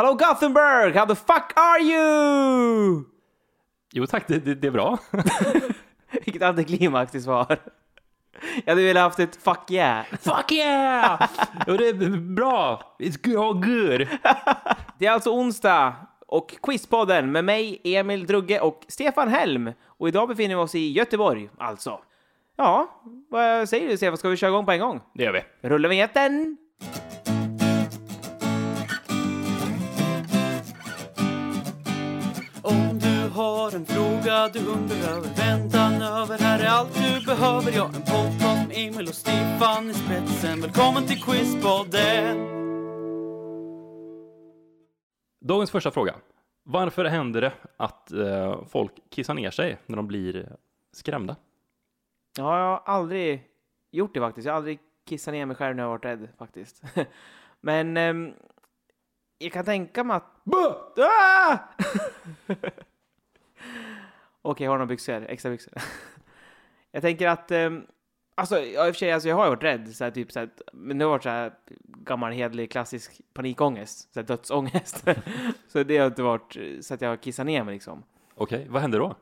Hallå Gothenburg! How the fuck are you? Jo tack, det, det, det är bra. Vilket antiklimax till svar. Jag hade velat haft ett fuck yeah. Fuck yeah! jo, det är bra. It's all good. Det är alltså onsdag och Quizpodden med mig, Emil Drugge och Stefan Helm. Och idag befinner vi oss i Göteborg, alltså. Ja, vad säger du Stefan? Ska vi köra igång på en gång? Det gör vi. Rulla vignetten! En fråga du undrar över, väntan över, här är allt du behöver. Ja, en podcast med Emil och Stefan i spetsen. Välkommen till Quizpodden! Dagens första fråga. Varför händer det att eh, folk kissar ner sig när de blir skrämda? Ja, jag har aldrig gjort det faktiskt. Jag har aldrig kissat ner mig själv när jag har varit rädd faktiskt. Men ehm, jag kan tänka mig att... Ah! Okej, har några byxor, extra byxor. jag tänker att... ehm, Alltså, ja, i och för sig, alltså, jag har varit rädd, så här, typ, så här, men det har varit så här gammal hedlig klassisk panikångest, så här, dödsångest. så det har inte varit så att jag har kissat ner mig liksom. Okej, vad händer då?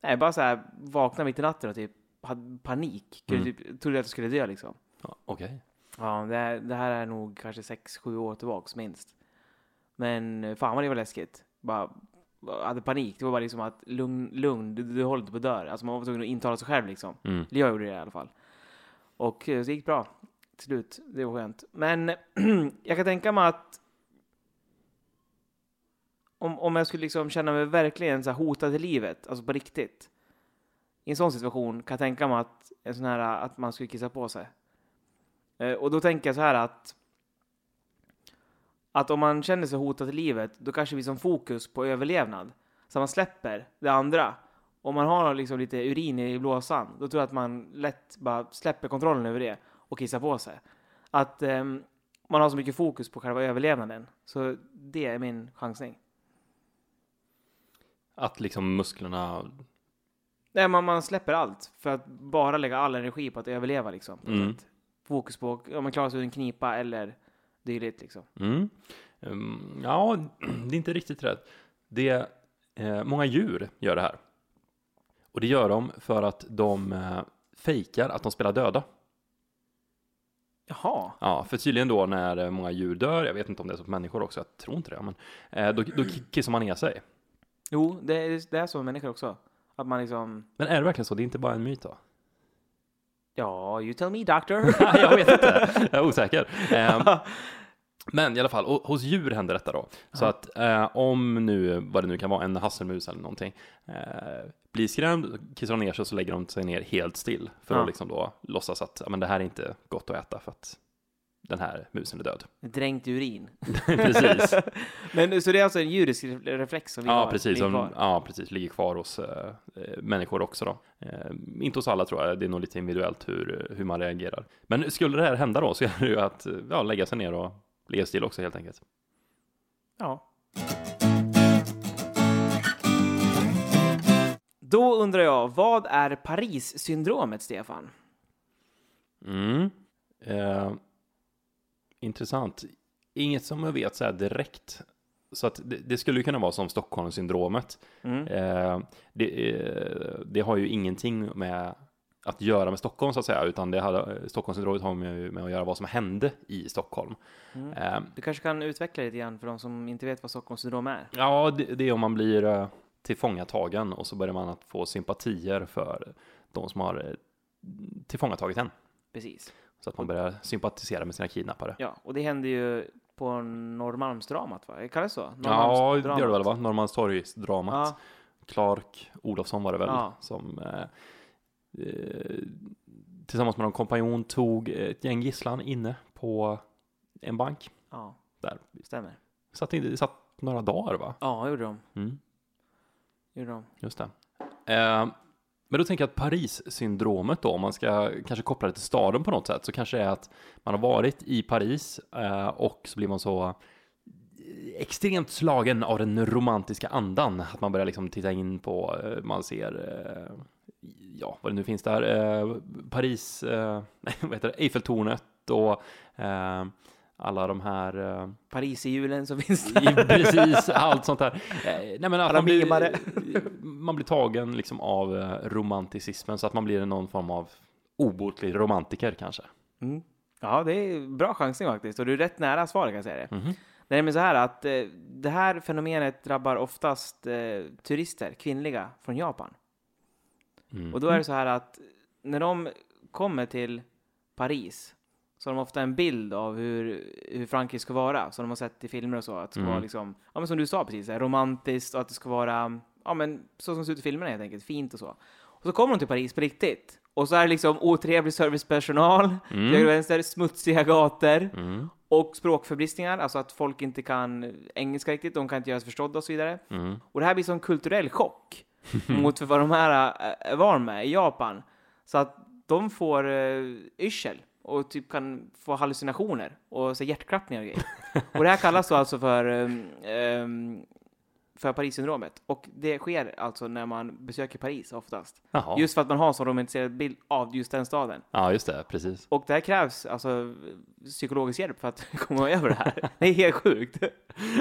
Nej, bara så här vakna mitt i natten och typ hade panik. Kunde Mm. typ, trodde att jag skulle dö liksom. Ja, Okej. Ja, det, här- det här är nog kanske sex sju år tillbaks minst. Men eh, fan vad det var läskigt. Bara hade panik. Det var bara liksom att lugn, lugn, du, du håller inte på att dö. Alltså man var tvungen att intala sig själv liksom. Mm. Jag gjorde det i alla fall. Och eh, det gick bra till slut. Det var skönt. Men jag kan tänka mig att om, om jag skulle liksom känna mig verkligen så här hotad till livet, alltså på riktigt. I en sån situation kan jag tänka mig att, en sån här, att man skulle kissa på sig. Eh, Och då tänker jag så här att att om man känner sig hotad till livet, då kanske vi som fokus på överlevnad. Så man släpper det andra. Om man har liksom lite urin i blåsan, då tror jag att man lätt bara släpper kontrollen över det och kissar på sig. Att ehm, man har så mycket fokus på själva överlevnaden. Så det är min chansning. Att liksom musklerna... Nej, man, man släpper allt för att bara lägga all energi på att överleva liksom. På Mm. Fokus på om man klarar sig ur en knipa eller dylikt liksom. Mm. Ehm, ja, det är inte riktigt rätt. Det, eh, många djur gör det här. Och det gör de för att de eh, fejkar att de spelar döda. Jaha. Ja, för tydligen då när eh, många djur dör, jag vet inte om det är så på människor också, jag tror inte det, men eh, då, då kissar man ner sig. Jo, det är, det är så med människor också. Att man liksom, Men är det verkligen så? Det är inte bara en myt då? Ja, you tell me doctor. Jag vet inte. Jag är osäker. Eh, men i alla fall, hos djur händer detta då. Så att eh, om nu, vad det nu kan vara, en hasselmus eller någonting, eh, blir skrämd, kissar ner sig och så lägger de sig ner helt still för Ja. att liksom då låtsas att men det här är inte gott att äta för att den här musen är död. Dränkt i urin. precis. Men så det är alltså en re- reflex som vi Ja, har? precis. Som, kvar. ja, precis. Ligger kvar hos eh, människor också då. Eh, inte hos alla tror jag. Det är nog lite individuellt hur, hur man reagerar. Men skulle det här hända då så är det ju att ja, lägga sig ner och ligga still också helt enkelt. Ja. Då undrar jag, vad är Paris-syndromet, Stefan? Mm. Eh, intressant. Inget som jag vet så här direkt. Så att det, det skulle kunna vara som Stockholmssyndromet. Mm. Eh, det, eh, det har ju ingenting med att göra med Stockholm så att säga, utan det hade, Stockholmssyndromet har med, med att göra vad som hände i Stockholm. Mm. Eh, Du kanske kan utveckla lite grann för de som inte vet vad Stockholmssyndrom är? ja, det, det är om man blir eh, tillfångatagen och så börjar man att få sympatier för de som har eh, tillfångatagit en. Precis. Så att man börjar sympatisera med sina kidnappare. Ja, och det hände ju på Norrmalmsdramat, va? Kallas det så? Ja, det gör det väl va? Norrmalmstorgsdramat. Ja, Clark Olofsson var det väl Ja. som eh, eh, tillsammans med någon kompanjon tog ett gäng gisslan inne på en bank. ja. Där. Stämmer. Satt, in, satt några dagar va? Ja, gjorde de. Mm, Gjorde de. just det. Eh, men då tänker jag att Paris-syndromet då, om man ska kanske koppla det till staden på något sätt, så kanske det är att man har varit i Paris eh, och så blir man så extremt slagen av den romantiska andan, att man börjar liksom titta in på, eh, man ser, eh, ja, vad det nu finns där, Paris, nej, vad heter det, Eiffeltornet och alla de här eh, Paris i julen som finns där. precis allt sånt där. Nej men Alla blir. man blir tagen liksom av eh, romanticismen så att man blir någon form av obotlig romantiker kanske. Mm. Ja, det är bra chansning faktiskt. Och du är rätt nära svaret kan jag säga det. Mhm. Det är nämligen så här att eh, det här fenomenet drabbar oftast eh, turister, kvinnliga, från Japan. Mm. Och då är det så här att när de kommer till Paris så har de ofta en bild av hur, hur Frankrike ska vara, som de har sett i filmer och så. Att det ska Mm. vara liksom, ja men som du sa precis, romantiskt och att det ska vara, ja men så som det ser ut i filmerna helt enkelt, fint och så. Och så kommer de till Paris på riktigt. Och så är det liksom otrevlig servicepersonal, till höger och Mm. vänster, smutsiga gator Mm. och språkförbristningar, alltså att folk inte kan engelska riktigt, de kan inte göra sig förstådda och så vidare. Mm. Och det här blir som kulturell chock mot vad de här äh, är van med i Japan. Så att de får uh, yrsel och typ kan få hallucinationer och så hjärtklappningar och grejer. och det här kallas då alltså för, um, um, för Paris-syndromet. Och det sker alltså när man besöker Paris oftast. Jaha. Just för att man har en så romantiserad bild av just den staden. Ja, just det, precis. Och det här krävs alltså psykologisk hjälp för att komma över det här. Det är helt sjukt.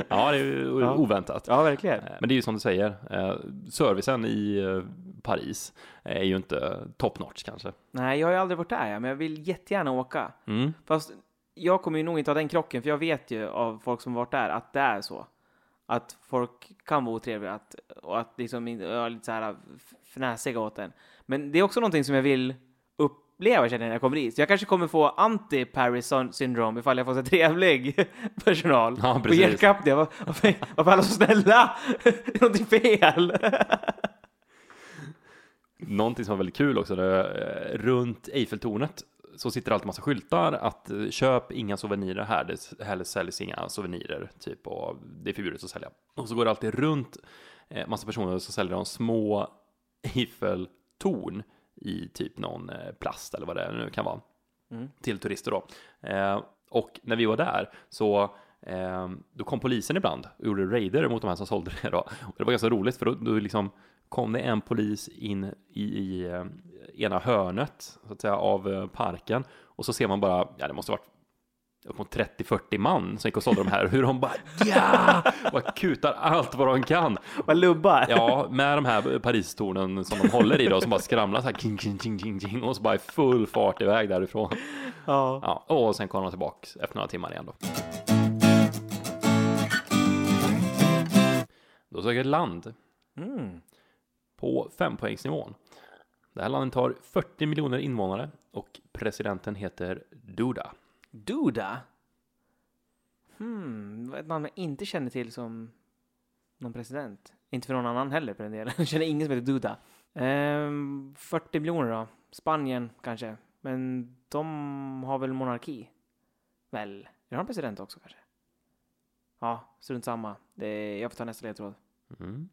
Ja, det är Ja. oväntat. Ja, verkligen. Eh, Men det är ju som du säger, eh, servicen i eh, Paris är ju inte top notch kanske. Nej, jag har ju aldrig varit där, men jag vill jättegärna åka. Mm. Fast jag kommer ju nog inte ha den krocken, för jag vet ju av folk som varit där att det är så. Att folk kan vara otrevliga att, och att liksom ja, lite så här f- fnäsiga åt en. Men det är också någonting som jag vill uppleva känner jag när jag kommer dit. Så jag kanske kommer få anti-Paris syn- syndrome ifall jag får så trevlig personal. Ja, och precis. hjärtklappningar. Var- Varför, varför är alla så snälla? Det är någonting fel. Någonting som var väldigt kul också, det, eh, runt Eiffeltornet så sitter det alltid massa skyltar att eh, köp inga souvenirer här, det här säljs inga souvenirer, typ, och det är förbjudet att sälja. Och så går det alltid runt eh, massa personer så säljer de små Eiffeltorn i typ någon eh, plast eller vad det nu kan vara Mm. till turister då. Och när vi var där så då kom polisen ibland och gjorde raider mot de här som sålde det då. Och det var ganska roligt för då, då liksom kom det en polis in i, i eh, ena hörnet så att säga av eh, parken och så ser man bara, ja det måste varit upp mot 30-40 man som gick och sålde de här, hur de bara ja! Och kutar allt vad de kan. Vad lubbar. Ja, med de här Paristornen som de håller i då, som bara skramlar så här, king, king, king, king, king, och så bara i full fart iväg därifrån. Ja. Ja, och sen kommer de tillbaka efter några timmar igen då. Då söker land Mm. På fempoängsnivån. Det här landet har 40 miljoner invånare och presidenten heter Duda. Duda? Hmm, ett namn jag inte känner till som någon president. Inte för någon annan heller för den delen. Jag känner ingen som heter Duda. Ehm, 40 miljoner då. Spanien kanske. Men de har väl monarki? Väl? Är de president också kanske? Ja, strunt samma. Det är, jag får ta nästa ledtråd. Mm.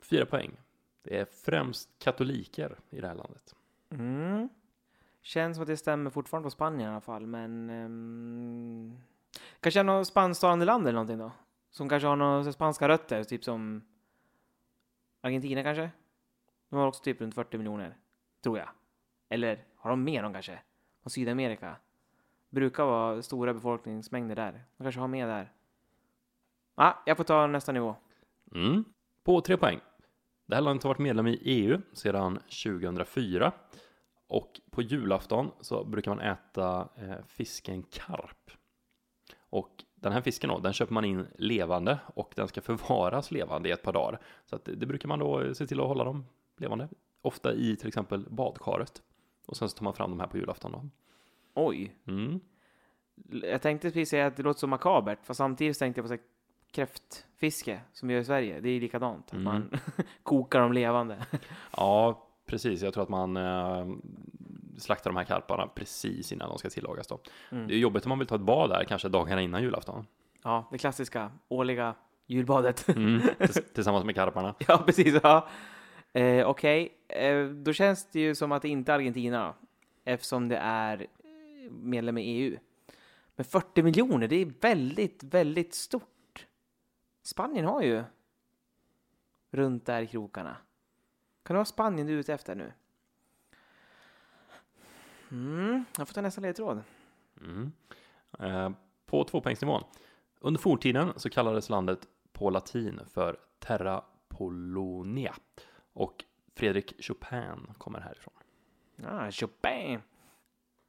Fyra poäng. Det är främst katoliker i det här landet. Mm. Känns som att det stämmer fortfarande på Spanien i alla fall, men... Um, kanske är något spansktalande land eller någonting då? Som kanske har några spanska rötter, typ som Argentina kanske? De har också typ runt 40 miljoner, tror jag. Eller har de mer de kanske? Från Sydamerika? Brukar vara stora befolkningsmängder där. De kanske har mer där. Ja, ah, jag får ta nästa nivå. Mm. På tre poäng. Det här landet har varit medlem i EU sedan 2004. Och på julafton så brukar man äta eh, fisken karp. Och den här fisken då, den köper man in levande och den ska förvaras levande i ett par dagar. Så att det, brukar man då se till att hålla dem levande. Ofta i till exempel badkaret. Och sen så tar man fram de här på julafton då. Oj. Mm. Jag tänkte precis säga att det låter så makabert, fast samtidigt tänkte jag på så här kräftfiske som vi gör i Sverige. Det är likadant. Mm. Man kokar dem levande. Ja, precis. Jag tror att man eh, slaktar de här karparna precis innan de ska tillagas då. Mm. Det är jobbigt om man vill ta ett bad där, kanske dagarna innan julafton. Ja, det klassiska årliga julbadet. Mm, tills- tillsammans med karparna. ja, precis. Ja. Eh, Okej, eh, då känns det ju som att det inte är Argentina eftersom det är medlem i EU. Men 40 miljoner, det är väldigt, väldigt stort. Spanien har ju runt där i krokarna. Kan det vara Spanien du är ute efter nu? Mm, jag får ta nästa ledtråd. Mm. Eh, på tvåpoängsnivån. Under forntiden så kallades landet på latin för Terra Polonia och Fredrik Chopin kommer härifrån. Ah, Chopin.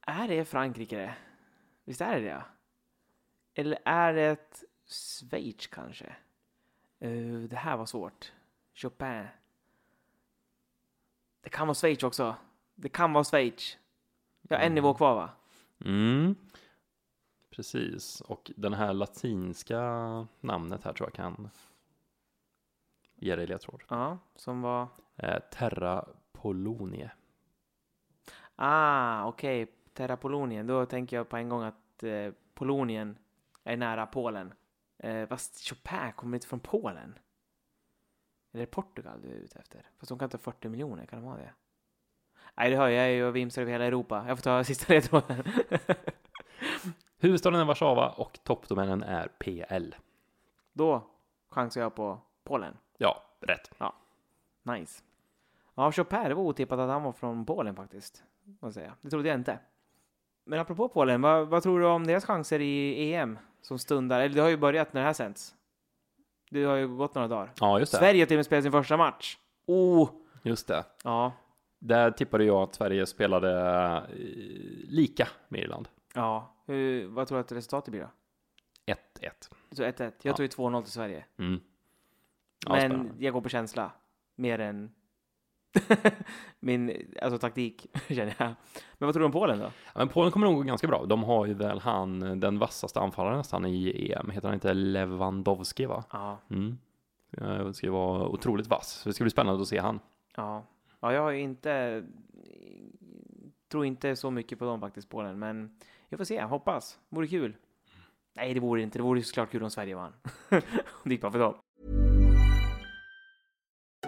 Är det Frankrike det? Visst är det det? Eller är det Schweiz kanske? Eh, det här var svårt. Chopin. Det kan vara Schweiz också. Det kan vara Schweiz. Jag har en Mm. nivå kvar va? Mm. Precis, och den här latinska namnet här tror jag kan ge dig ledtråd. Ja, som var... Eh, Terra Polonie. Ah, okej. Terra Polonien. Då tänker jag på en gång att eh, Polonien är nära Polen. Eh, fast Chopin kommer inte från Polen. Eller är det Portugal du är ute efter? Fast de kan ta 40 miljoner, kan de ha det? Nej, det hör jag. Jag är ju och vimsar över hela Europa. Jag får ta sista ledtråden. Huvudstaden är Warszawa och toppdomänen är PL. Då chansar jag på Polen. Ja, rätt. Nice. Ja, Chopin, det var otippat att han var från Polen faktiskt. Måste säga. Det trodde jag inte. Men apropå Polen, vad, vad tror du om deras chanser i EM som stundar? Eller det har ju börjat när det här sänds. Det har ju gått några dagar. Ja, just det. Sverige har till och med spelat sin första match. Oh! Just det. Ja, Där tippade jag att Sverige spelade eh, lika med Irland. ja. Hur, vad tror du att resultatet blir då? 1-1. Jag tror 1-1. Jag Ja. tror ju 2-0 till Sverige. Mm. Ja, Men spännande. jag går på känsla. Mer än min alltså, taktik, känner jag. Men vad tror du om Polen då? Ja, Men Polen kommer nog gå ganska bra. De har ju väl han, den vassaste anfallaren nästan i EM. Heter han inte Lewandowski va? Ja, Mm. Eh, Det ska ju vara otroligt vass. Det ska bli spännande att se han. ja. Ja, jag har ju inte... Tror inte så mycket på dem faktiskt, Polen. Men jag får se, hoppas. Vore kul. Nej, det vore inte. Det vore såklart kul om Sverige vann. det gick bara för dem.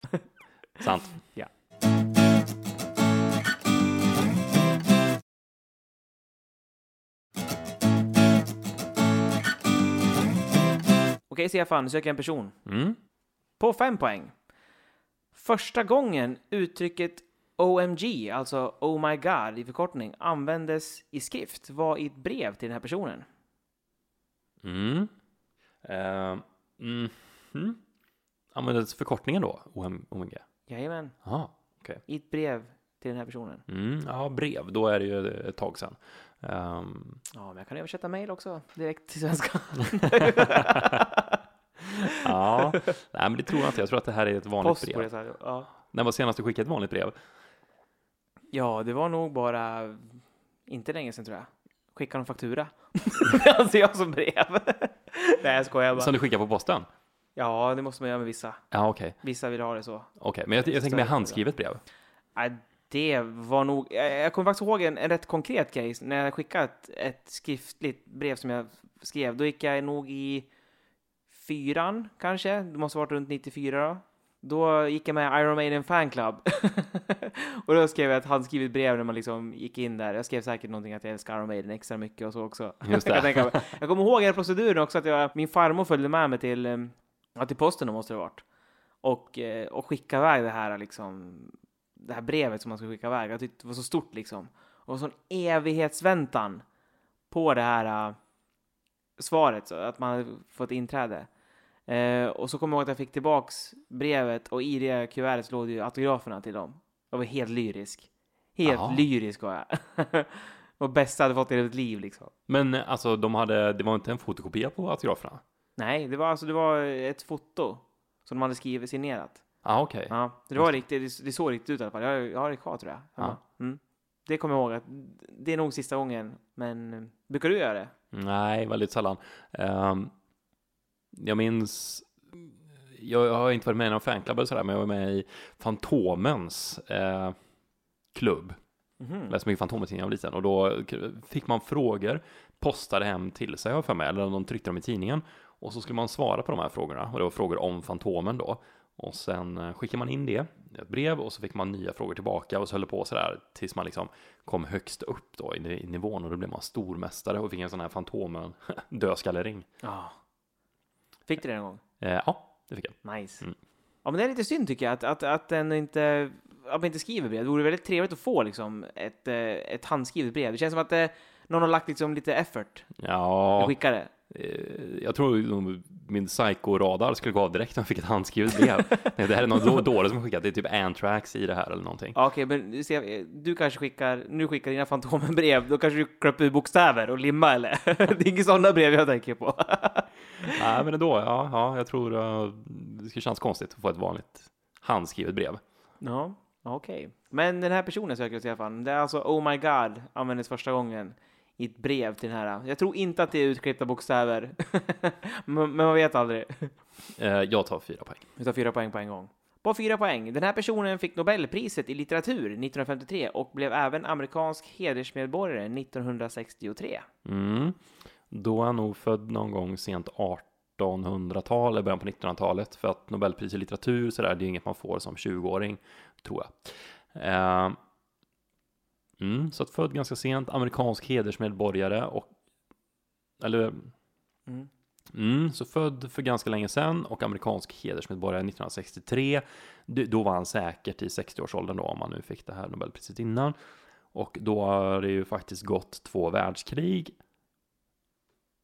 Sant. Ja. Okej, Stefan, nu söker jag en person. Mm. På fem poäng. Första gången uttrycket OMG, alltså Oh My God i förkortning, användes i skrift var i ett brev till den här personen. Mm. Uh, mm. Mm. Användes förkortningen då? OM, OMG? Jajamän, Jaha, okej. i ett brev till den här personen. Mm. Ja, brev. Då är det ju ett tag sedan. Ehm, Ja, men jag kan översätta mejl också direkt till svenska. ja, nej men det tror jag inte. Jag tror att det här är ett vanligt Post det brev. här. Ja. När var senast du skickade ett vanligt brev? ja, det var nog bara inte länge sedan tror jag. Skicka någon faktura. alltså jag som brev. Nej, jag skojar bara. Som du skickade på posten? Ja, det måste man göra med vissa. Ja, okej. Vissa vill ha det så. Okej, men jag, jag tänker med handskrivet brev. Nej, det var nog... Jag, jag kommer faktiskt ihåg en, en rätt konkret case. När jag skickade ett, ett skriftligt brev som jag skrev, då gick jag nog i fyran kanske. Det måste ha varit runt 94 då. Då gick jag med Iron Maiden Fan Club. och då skrev jag ett handskrivet brev när man liksom gick in där. Jag skrev säkert någonting att jag älskar Iron Maiden extra mycket och så också. Just det. jag, tänka mig. jag kommer ihåg hela proceduren också, att jag, min farmor följde med mig till, eh, ja, till posten då måste det ha varit. Och, eh, och skicka iväg det här liksom, det här brevet som man skulle skicka iväg. Jag tyckte det var så stort liksom. Och sån evighetsväntan på det här uh, svaret, så att man hade fått inträde. Eh, och så kommer jag ihåg att jag fick tillbaks brevet och i det kuvertet så låg ju autograferna till dem. Jag var helt lyrisk. Helt Jaha. lyrisk var jag. var bästa jag hade fått i mitt liv liksom. Men alltså, de hade, det var inte en fotokopia på autograferna? Nej, det var alltså det var ett foto som de hade skrivit signerat. Ah, okej. Ja, det var riktigt, det, det såg riktigt ut i alla fall. Jag, jag har det kvar tror jag. Ja. Mm. Det kommer jag ihåg att det är nog sista gången. Men eh, brukar du göra det? Nej, väldigt sällan. Ehm, jag minns, jag, jag har inte varit med i någon fanclub eller sådär, men jag var med i Fantomens eh, klubb. Mhm. läste mycket Fantomen-tidningar när jag var liten och då fick man frågor postade hem till sig har jag för mig, eller de tryckte dem i tidningen och så skulle man svara på de här frågorna och det var frågor om Fantomen då och sen eh, skickade man in det i ett brev och så fick man nya frågor tillbaka och så höll det på sådär tills man liksom kom högst upp då i, nivån och då blev man stormästare och fick en sån här Fantomen dödskallering. Ja. Fick du det någon gång? Eh, ja, det fick jag. Nice. Mm. Ja, men det är lite synd tycker jag att, att, att den inte, att man inte skriver brev. Det vore väldigt trevligt att få liksom ett, eh, ett handskrivet brev. Det känns som att eh, någon har lagt liksom lite effort Ja, att skicka det. Eh, Jag tror min psycho-radar skulle gå av direkt om jag fick ett handskrivet brev. Nej, det här är någon då- dåre som skickat, det är typ Antrax i det här eller någonting. Ja, Okej, men du, ser, eh, du kanske skickar, nu skickar dina Fantomen-brev, då kanske du klipper ur bokstäver och limma eller? det är inga sådana brev jag tänker på. Nej, men ändå, ja, ja, jag tror uh, det skulle kännas konstigt att få ett vanligt handskrivet brev. Ja, okej. Men den här personen söker oss i alla fall. Det är alltså Oh My God användes första gången i ett brev till den här. Jag tror inte att det är utklippta bokstäver. men, man vet aldrig. Eh, jag tar fyra poäng. Vi tar fyra poäng på en gång. På fyra poäng. Den här personen fick Nobelpriset i litteratur 1953 och blev även amerikansk hedersmedborgare 1963. Mm. Då är jag nog född någon gång sent 1800-tal, eller början på 1900-talet, för att Nobelpris i litteratur så där, det är inget man får som 20-åring, tror jag. Eh, mm, så att född ganska sent, amerikansk hedersmedborgare och, eller, Mm. mm, så född för ganska länge sedan och amerikansk hedersmedborgare 1963. D- Då var han säkert i 60-årsåldern då, om han nu fick det här Nobelpriset innan. Och då har det ju faktiskt gått två världskrig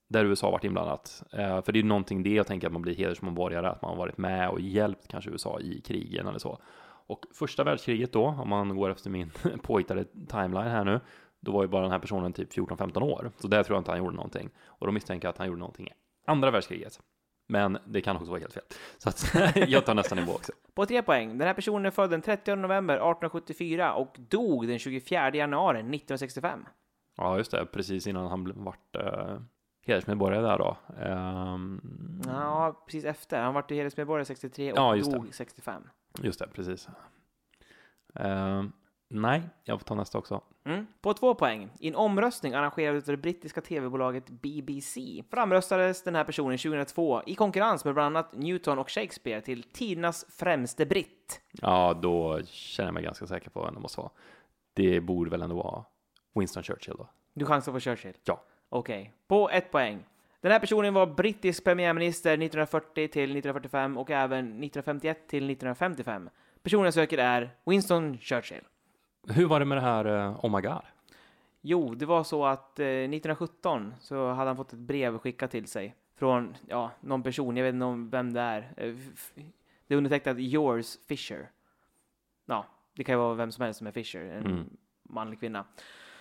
där USA har varit inblandat. Eh, för det är ju någonting det jag tänker att man blir hedersmedborgare, att man har varit med och hjälpt kanske USA i krigen eller så. Och första världskriget då, om man går efter min påhittade timeline här nu, då var ju bara den här personen typ 14-15 år. Så där tror jag inte han gjorde någonting. Och då misstänker jag att han gjorde någonting i andra världskriget. Men det kan också vara helt fel. Så att jag tar nästa nivå också. På tre poäng. Den här personen är född den 30 november 1874 och dog den 24 januari 1965. Ja, just det. Precis innan han vart uh, hedersmedborgare där då. Ehm, Ja, precis efter. Han var hedersmedborgare 63 och Ja, dog 65. Just det, precis. Ehm, nej, jag får ta nästa också. Mm. På två poäng. I en omröstning arrangerad av det brittiska tv-bolaget BBC framröstades den här personen 2002 i konkurrens med bland annat Newton och Shakespeare till tidernas främste britt. Ja, då känner jag mig ganska säker på vem det måste vara. Det borde väl ändå vara Winston Churchill då. Du chansar på Churchill? Ja. Okej. På ett poäng. Den här personen var brittisk premiärminister 1940 till 1945 och även 1951 till 1955. Personen jag söker är Winston Churchill. Hur var det med det här uh, Oh my God? Jo, det var så att eh, 1917 så hade han fått ett brev skickat till sig från ja, någon person, jag vet inte vem det är. Eh, Det är undertecknat Yours Fisher. Ja, det kan ju vara vem som helst som är Fisher, en Mm. manlig kvinna.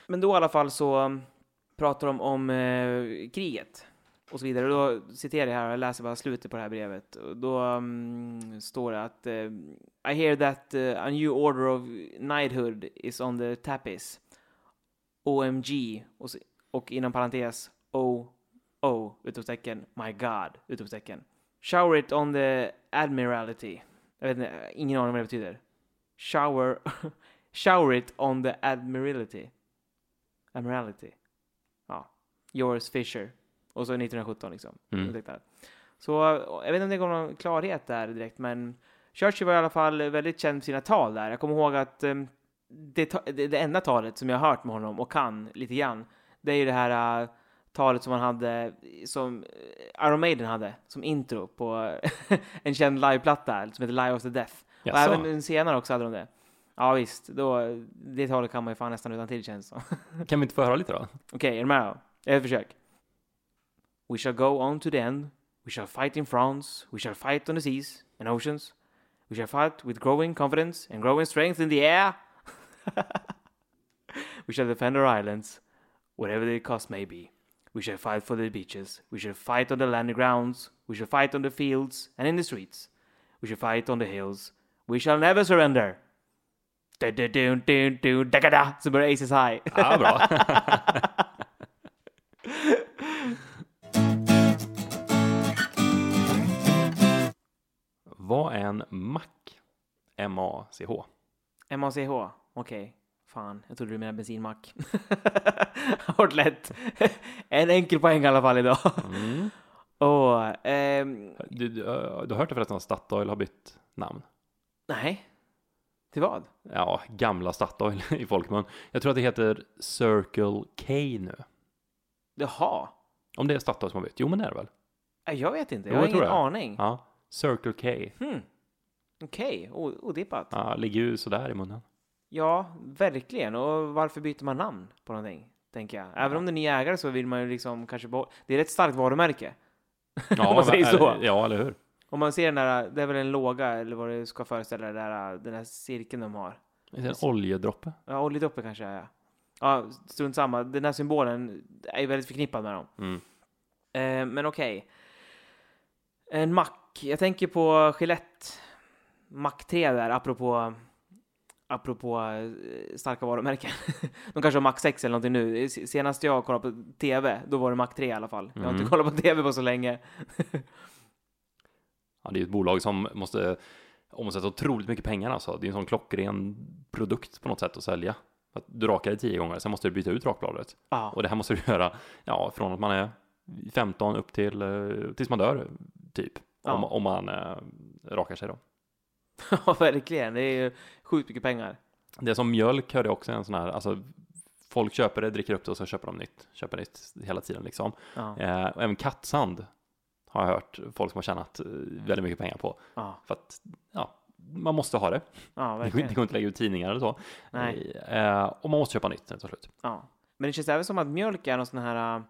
Men då i alla fall så um, pratar de om eh, kriget och så vidare. Och då citerar jag här, jag läser bara slutet på det här brevet. Och då um, står det att eh, I hear that eh, a new order of knighthood is on the tapis. OMG och, så, och inom parentes O O utropstecken My God utropstecken. Shower it on the admiralty. Jag vet inte, ingen aning vad det betyder. Shower Shower it on the admiralty. Admiralty. Ja. Yours Fisher. Och så 1917 liksom. Mm. Så jag vet inte om det går någon klarhet där direkt, men Churchill var i alla fall väldigt känd för sina tal där. Jag kommer ihåg att um, det, det, det enda talet som jag har hört med honom och kan lite grann, det är ju det här uh, talet som han hade, som uh, Iron Maiden hade, som intro på en känd liveplatta som heter Live of the Death. Och Jaså? även senare också hade de det. Ja visst, då, det talet kan man ju fan nästan utan till känns som. Kan vi inte få höra lite då? Okej, är du med då? Ett försök. We shall go on to the end. We shall fight in France. We shall fight on the seas and oceans. We shall fight with growing confidence and growing strength in the air. we shall defend our islands. whatever the cost may be. We shall fight for the beaches. We shall fight on the landing grounds. We shall fight on the fields and in the streets. We shall fight on the hills. We shall never surrender. Du, du, du, du, du, da, da, börjar Aces High. Ja, bra. Vad är en MAC? M-A-C-H. M-A-C-H. Okej. Fan, jag trodde du menade bensinmack. Hårt lätt. en enkel poäng i alla fall idag. Mm. Och, ehm, Du, du, du har hört det förresten att Statoil har bytt namn? nej. Till vad? Ja, gamla Statoil i folkmun. Jag tror att det heter Circle K nu. Jaha. Om det är Statoil som har bytt. Jo, men det är det väl? Jag vet inte. Jo, Jag har jag tror ingen aning. Ja, Circle K. Hmm. Okej, O- odippat. Ja. Ja, ligger ju sådär i munnen. verkligen. Och varför byter man namn på någonting? Tänker jag. Även om det är ny ägare så vill man ju liksom kanske behålla... Det är ett starkt varumärke. Ja, Om man säger eller- så. Ja, eller hur? Om man ser den där, det är väl en låga eller vad det ska föreställa, det där, den där cirkeln de har. Det är en oljedroppe. Ja, oljedroppe kanske är. Ja, strunt samma. Den här symbolen är ju väldigt förknippad med dem. Mm. Eh, men okej. En mack. Jag tänker på Gillette. Mack 3 där, apropå, apropå eh, starka varumärken. De kanske har Mac 6 eller någonting nu. S- Senast jag kollade på TV, då var det Mac 3 i alla fall. Jag har Mm. inte kollat på TV på så länge. Ja, det är ett bolag som måste omsätta otroligt mycket pengar alltså. Det är en sån klockren produkt på något sätt att sälja. Att du rakar det tio gånger, sen måste du byta ut rakbladet. Ja, Och det här måste du göra, ja, från att man är 15 upp till eh, tills man dör, typ. Om, Ja. om man eh, rakar sig då. ja, verkligen. Det är ju sjukt mycket pengar. Det är som mjölk hörde jag också en sån här, alltså folk köper det, dricker upp det och så köper de nytt. Köper nytt hela tiden liksom. Ja, Eh, och även kattsand har jag hört folk som har tjänat eh, väldigt mycket pengar på. ja, För att, ja, man måste ha det. ja Det går, det går inte att lägga ut tidningar eller så. Nej. Eh, och man måste köpa nytt det tar slut. Ja. Men det känns även som att mjölk är någon sån här, äh,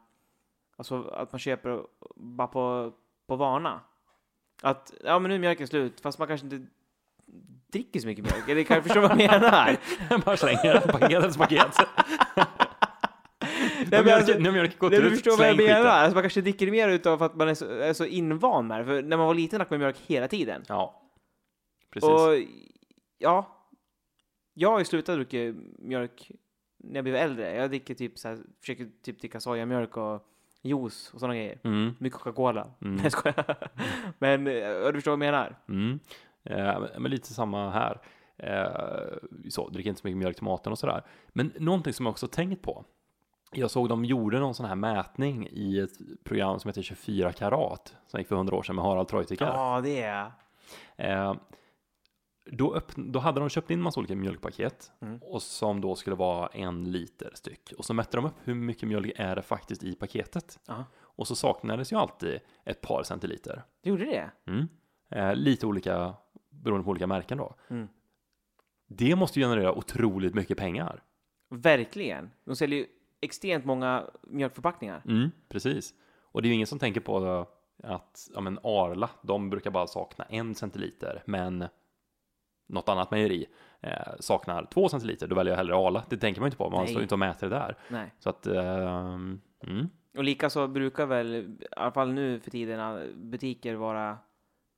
alltså att man köper bara på, på vana. Att, ja men nu är mjölken slut, fast man kanske inte dricker så mycket mjölk. Eller kan jag förstå vad jag menar? bara slänger paket efter paket. Nej, men alltså, har mjölken gått Nej, du förstår vad jag menar. Alltså, man kanske dricker mer utav att man är så, är så invan med det. För när man var liten drack man mjölk hela tiden. Ja, precis. Och ja, jag har ju slutat dricka mjölk när jag blev äldre. Jag dricker typ så här, försöker typ dricka sojamjölk och juice och sådana grejer. Mm, Mycket Coca-Cola. Mm. Nej, skojar. Men eh, du förstår vad jag menar? mm. Eh, men- men lite samma här. Eh, så, dricker inte så mycket mjölk till maten och sådär. Men någonting som jag också tänkt på. Jag såg de gjorde någon sån här mätning i ett program som heter 24 karat. Som gick för 100 år sedan med Harald Treutiger. Ja, det är Eh, då, öppn- då hade de köpt in massa olika mjölkpaket Mm. och som då skulle vara en liter styck. Och så mätte de upp hur mycket mjölk är det faktiskt i paketet. Ja. Och så saknades ju alltid ett par centiliter. Det gjorde det? Mm. Eh, lite olika beroende på olika märken då. Mm. Det måste ju generera otroligt mycket pengar. Verkligen. De säljer ju extremt många mjölkförpackningar. Mm, precis. Och det är ju ingen som tänker på att ja, men Arla, de brukar bara sakna en centiliter, men något annat mejeri eh, saknar två centiliter, då väljer jag hellre Arla. Det tänker man inte på, man Nej. står inte och mäter det där. Nej. Så att, ehm, mm, Och likaså brukar väl, i alla fall nu för tiden, butiker vara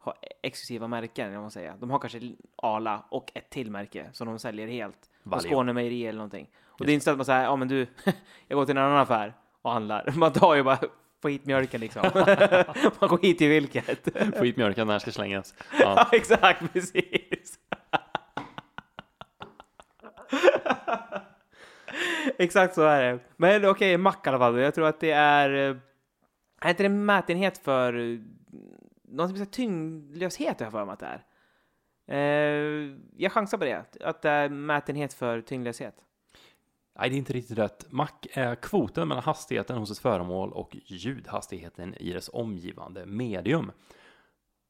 ha exklusiva märken, om man säger. De har kanske Arla och ett till märke som de säljer helt. Varje Skåne mejeri eller någonting. Och det är Just inte så att man säger, ja men du, jag går till en annan affär och handlar. Man tar ju bara, få hit mjölken liksom. man går hit till vilket. få hit mjölken när ska slängas. Ja. Ja, exakt, precis. exakt så är det. Men okej, mack i alla fall. Jag tror att det är... eh, Är inte det en mätenhet för... eh, Någon som tyngdlöshet har jag för mig att det är. Eh, jag chansar på det. Att det är mätenhet för tyngdlöshet. Nej, det är inte riktigt rätt. Mac är kvoten mellan hastigheten hos ett föremål och ljudhastigheten i dess omgivande medium.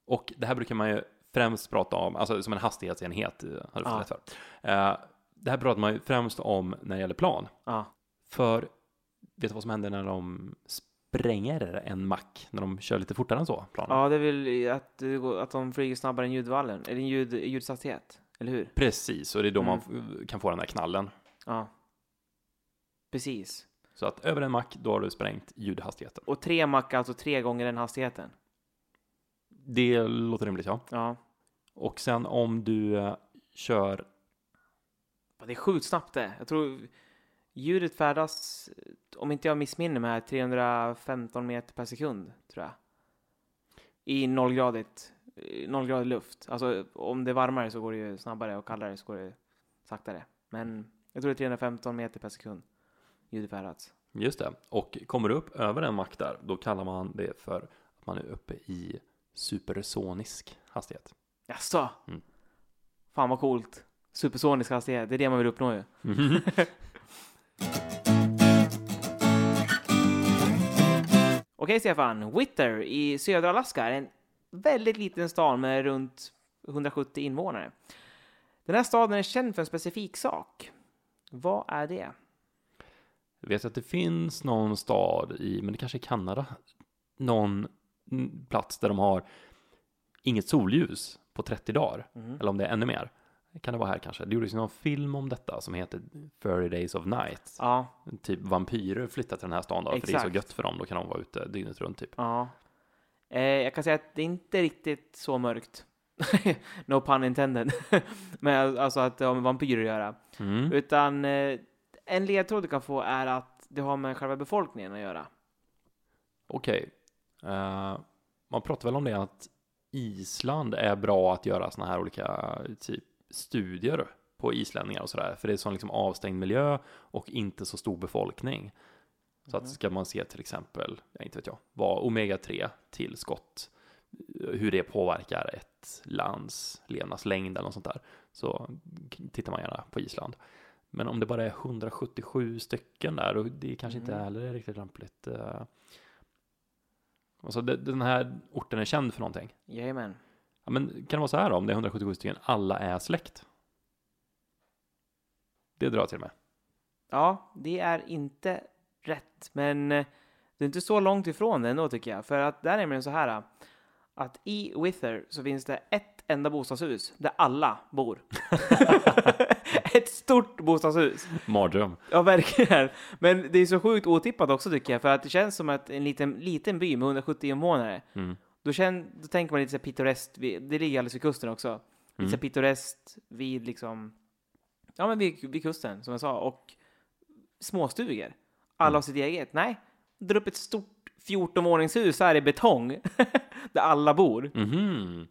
Och det här brukar man ju främst prata om, alltså som en hastighetsenhet, eh, har du rätt för. Eh, det här pratar man ju främst om när det gäller plan. Ja. För, vet du vad som händer när de spränger en Mac, när de kör lite fortare än så, planen? ja, det är väl att, det går- att de flyger snabbare än ljudvallen. Eller ljud, ljudshastighet. Eller hur? Precis, och det är då Mm. man f- kan få den här knallen. Ja. Precis. Så att över en mack, då har du sprängt ljudhastigheten. Och tre mack, alltså tre gånger den hastigheten. Det låter rimligt, ja. Ja. Och sen om du eh, kör Det är sjukt snabbt det. Jag tror ljudet färdas, om inte jag missminner mig, här, 315 meter per sekund, tror jag. I nollgradigt, nollgradig luft. Alltså om det är varmare så går det ju snabbare och kallare så går det saktare. Men jag tror det är 315 meter per sekund ljudet färdas. Just det. Och kommer du upp över en mack där, då kallar man det för att man är uppe i supersonisk hastighet. Jaså? Mm. Fan vad coolt. Supersonisk hastighet, det är det man vill uppnå ju. Okej Stefan, Whitter i södra Alaska är en väldigt liten stad med runt 170 invånare. Den här staden är känd för en specifik sak. Vad är det? Jag vet att det finns någon stad i, men det kanske är Kanada, någon mm, plats där de har inget solljus på 30 dagar. Eller om det är ännu mer. Kan det vara här kanske? Det gjordes ju någon film om detta som heter 30 Days of Night. Ja, Typ vampyrer flyttar till den här stan då, för det är så Exakt. gött för dem. Då kan de vara ute dygnet runt typ. ja. Eh, jag kan säga att det är inte riktigt så mörkt. no pun intended. Men alltså att det har med vampyrer att göra. Mm. Utan eh, en ledtråd du kan få är att det har med själva befolkningen att göra. Okej. Eh, man pratar väl om det att Island är bra att göra såna här olika typ studier på islänningar och sådär. För det är sån liksom avstängd miljö och inte så stor befolkning. Så att ska man se till exempel, jag inte vet jag, vad omega-3 tillskott, hur det påverkar ett lands levnadslängd eller något sånt där, så tittar man gärna på Island. Men om det bara är 177 stycken där, och det kanske inte heller är riktigt lämpligt. eh. Alltså den här orten är känd för någonting. Jajamän. Ja, men kan det vara så här då, om det är 177 stycken, alla är släkt? Det drar jag till med. Ja, det är inte rätt, men eh, det är inte så långt ifrån det ändå tycker jag. För att där är det nämligen så här att i Wither så finns det ett enda bostadshus där alla bor. ett stort bostadshus. Mardröm. Ja, verkligen. Men det är så sjukt otippat också tycker jag, för att det känns som att en liten, liten by med 170 invånare, Mm. Då, känn, då tänker man lite så pittoreskt, vid- det ligger alldeles vid kusten också. Lite så Mm. pittoreskt vid liksom, ja men vid, vid kusten som jag sa, och småstugor. Alla Mm. har sitt eget. Nej, drar upp ett stort 14-våningshus här i betong, där alla bor. Mhm.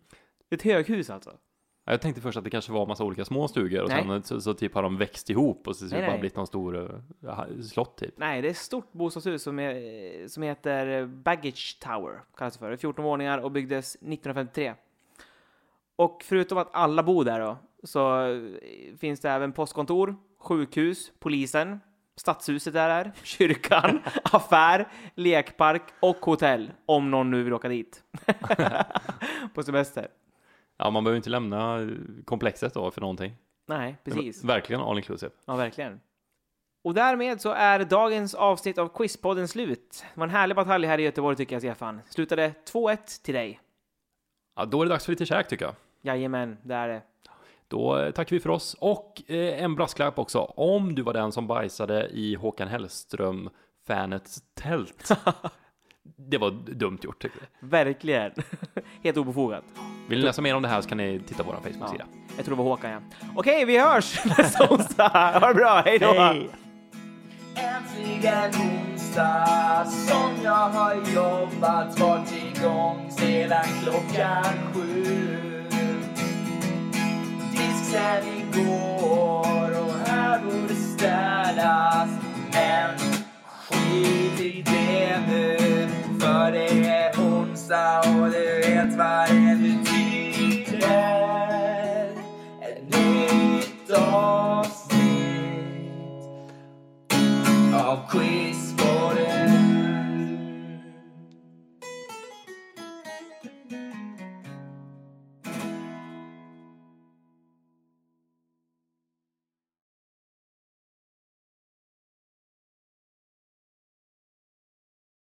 Ett höghus alltså. Ja, Jag tänkte först att det kanske var massa olika små stugor och Nej. sen så, så typ har de växt ihop och så Nej, det bara blivit någon stor uh, slott typ. Nej, det är ett stort bostadshus som, är, som heter Baggage Tower, kallas det för. Det är 14 våningar och byggdes 1953. Och förutom att alla bor där då, så eh, finns det även postkontor, sjukhus, polisen, stadshuset där är, kyrkan, affär, lekpark och hotell, om någon nu vill åka dit. På semester. Ja, man behöver inte lämna komplexet då för någonting. Nej, precis. Verkligen all inclusive. Ja, verkligen. Och därmed så är dagens avsnitt av Quizpodden slut. Det var en härlig batalj här i Göteborg tycker jag, Stefan. Slutade 2-1 till dig. Ja, då är det dags för lite käk tycker jag. Jajamän, det är det. Då eh, tackar vi för oss och eh, en brasklapp också. Om du var den som bajsade i Håkan Hellström-fanets tält. det var dumt gjort tycker jag. Verkligen. Helt obefogat. Vill ni läsa mer om det här så kan ni titta på vår Facebook-sida. Jag tror det var Håkan, ja. Okej, vi hörs nästa onsdag. Ha det bra, hej då! Äntligen onsdag som jag har jobbat varit igång sedan klockan sju. Disk sen igår och här borde städas. Men skit i det nu för det är onsdag och du vet vad det betyder. Ett nytt avsnitt av Queen.